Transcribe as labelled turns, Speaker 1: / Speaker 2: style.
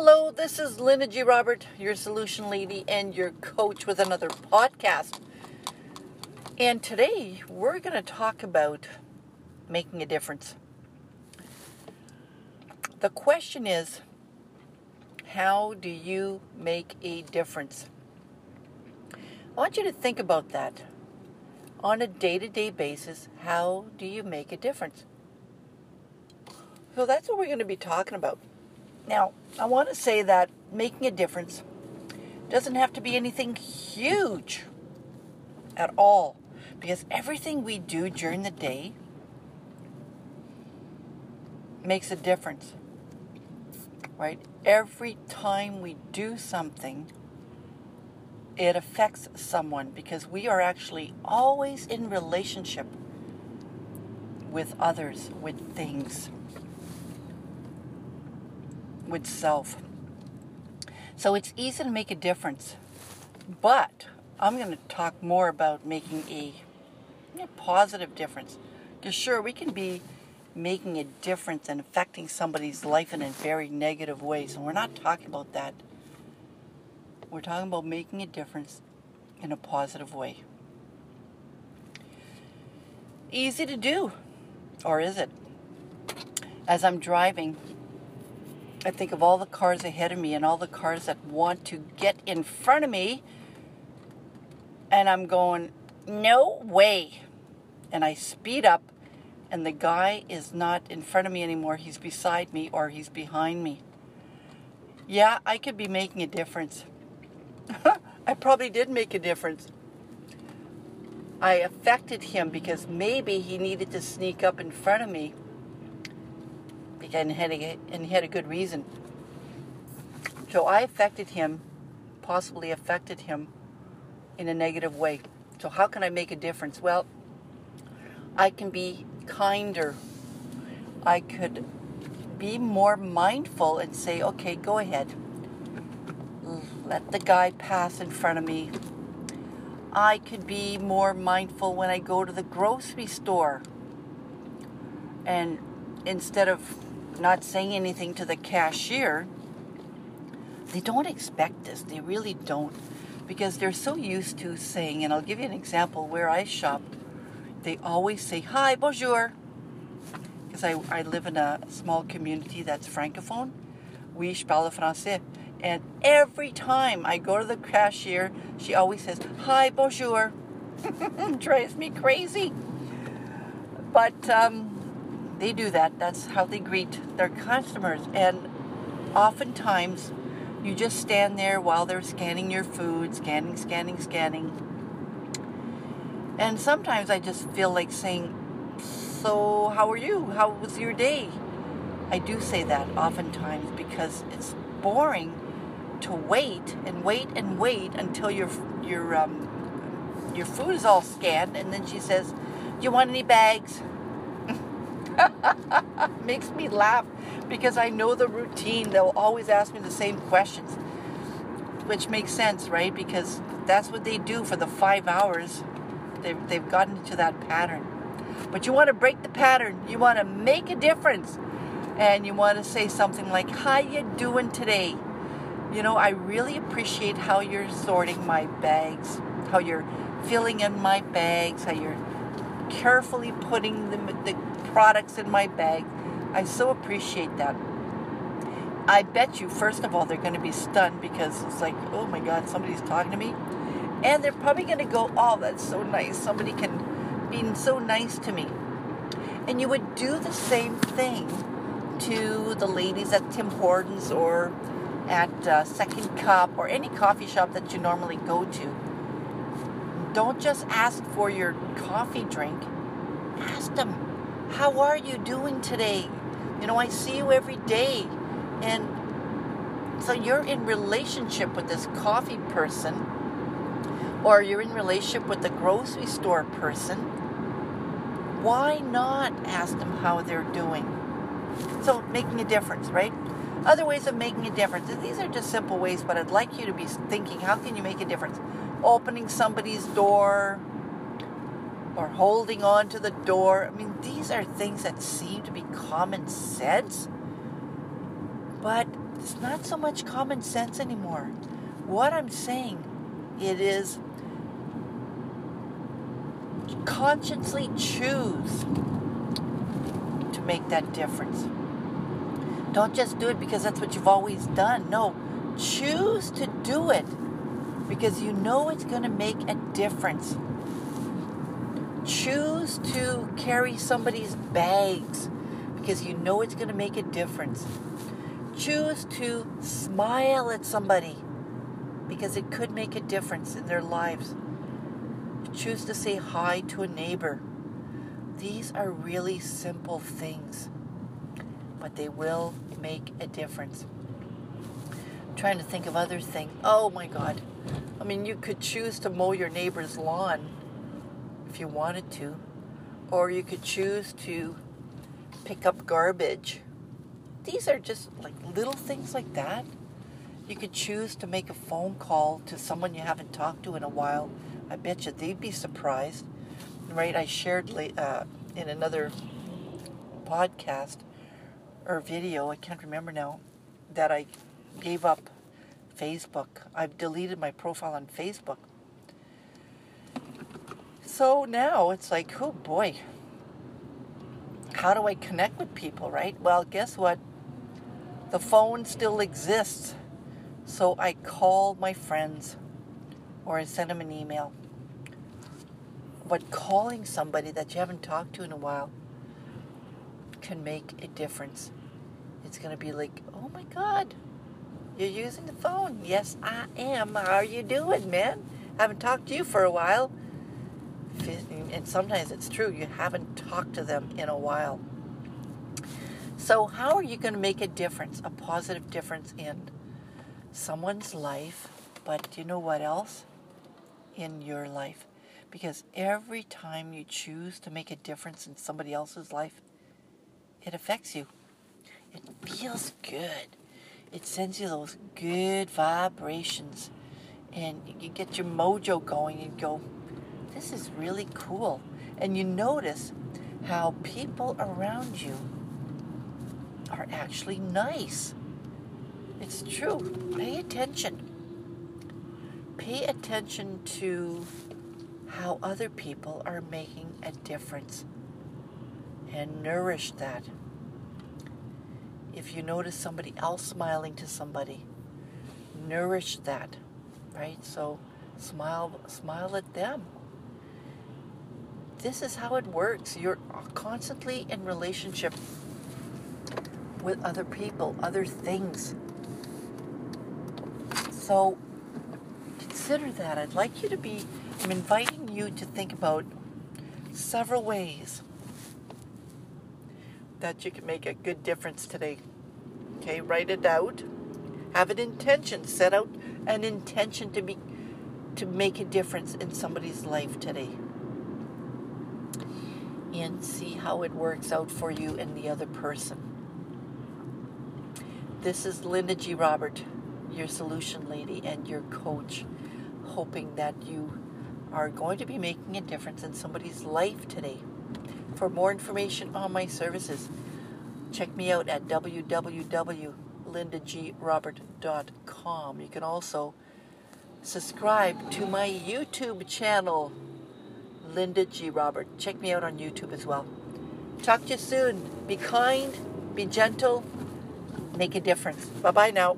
Speaker 1: Hello, this is Linda G. Robert, your solution lady and your coach with another podcast. And today we're going to talk about making a difference. The question is how do you make a difference? I want you to think about that. On a day to day basis, how do you make a difference? So that's what we're going to be talking about. Now, I want to say that making a difference doesn't have to be anything huge at all because everything we do during the day makes a difference. Right? Every time we do something, it affects someone because we are actually always in relationship with others, with things with self. So it's easy to make a difference. But I'm going to talk more about making a, a positive difference. Because sure, we can be making a difference and affecting somebody's life in a very negative way. So we're not talking about that. We're talking about making a difference in a positive way. Easy to do, or is it? As I'm driving, I think of all the cars ahead of me and all the cars that want to get in front of me. And I'm going, no way. And I speed up, and the guy is not in front of me anymore. He's beside me or he's behind me. Yeah, I could be making a difference. I probably did make a difference. I affected him because maybe he needed to sneak up in front of me and had a, and he had a good reason. So I affected him, possibly affected him in a negative way. So how can I make a difference? Well, I can be kinder. I could be more mindful and say, okay, go ahead. Let the guy pass in front of me. I could be more mindful when I go to the grocery store. And instead of not saying anything to the cashier, they don't expect this. They really don't. Because they're so used to saying, and I'll give you an example where I shop, they always say, Hi, bonjour. Because I, I live in a small community that's francophone. Oui, je parle français. And every time I go to the cashier, she always says, Hi, bonjour. drives me crazy. But um, they do that. That's how they greet their customers. And oftentimes, you just stand there while they're scanning your food, scanning, scanning, scanning. And sometimes I just feel like saying, So, how are you? How was your day? I do say that oftentimes because it's boring to wait and wait and wait until your your um, your food is all scanned, and then she says, "Do you want any bags?" Makes me laugh because I know the routine. They'll always ask me the same questions, which makes sense, right? Because that's what they do for the five hours. They've, they've gotten into that pattern. But you want to break the pattern. You want to make a difference. And you want to say something like, how you doing today? You know, I really appreciate how you're sorting my bags, how you're filling in my bags, how you're carefully putting the, the products in my bag. I so appreciate that. I bet you, first of all, they're going to be stunned because it's like, oh my God, somebody's talking to me. And they're probably going to go, oh, that's so nice. Somebody can be so nice to me. And you would do the same thing to the ladies at Tim Hortons or at uh, Second Cup or any coffee shop that you normally go to. Don't just ask for your coffee drink. Ask them, how are you doing today? You know, I see you every day. And so you're in relationship with this coffee person, or you're in relationship with the grocery store person. Why not ask them how they're doing? So, making a difference, right? Other ways of making a difference. These are just simple ways, but I'd like you to be thinking how can you make a difference? Opening somebody's door, or holding on to the door. I mean, these are things that seem to be common sense. But it's not so much common sense anymore. What I'm saying, it is consciously choose to make that difference. Don't just do it because that's what you've always done. No, choose to do it because you know it's going to make a difference. Choose to carry somebody's bags because you know it's going to make a difference. Choose to smile at somebody because it could make a difference in their lives. Choose to say hi to a neighbor. These are really simple things, but they will make a difference. I'm trying to think of other things. Oh my God. I mean, you could choose to mow your neighbor's lawn if you wanted to, or you could choose to pick up garbage. These are just like little things like that. You could choose to make a phone call to someone you haven't talked to in a while I bet you they'd be surprised. Right? I shared uh, in another podcast or video, I can't remember now, that I gave up Facebook. I've deleted my profile on Facebook. So now it's like, oh boy, how do I connect with people, right? Well, guess what? The phone still exists. So I call my friends or I send them an email. But calling somebody that you haven't talked to in a while can make a difference. It's going to be like, oh my God, you're using the phone. Yes, I am. How are you doing, man? I haven't talked to you for a while. And sometimes it's true, you haven't talked to them in a while. So, how are you going to make a difference, a positive difference in someone's life? But you know what else? in your life. Because every time you choose to make a difference in somebody else's life, it affects you. It feels good. It sends you those good vibrations. And you get your mojo going and go, this is really cool. And you notice how people around you are actually nice. It's true. Pay attention pay attention to how other people are making a difference and nourish that. If you notice somebody else smiling to somebody, nourish that, right? So smile smile at them. This is how it works. You're constantly in relationship with other people, other things. So consider that. I'd like you to be, I'm inviting you to think about several ways that you can make a good difference today. Okay, write it out. Have an intention. Set out an intention to be to make a difference in somebody's life today. And see how it works out for you and the other person. This is Linda G. Robert, your solution lady and your coach hoping that you are going to be making a difference in somebody's life today. For more information on my services, check me out at www.lindagrobert.com. You can also subscribe to my YouTube channel, Linda G. Robert. Check me out on YouTube as well. Talk to you soon. Be kind, be gentle, make a difference. Bye bye now.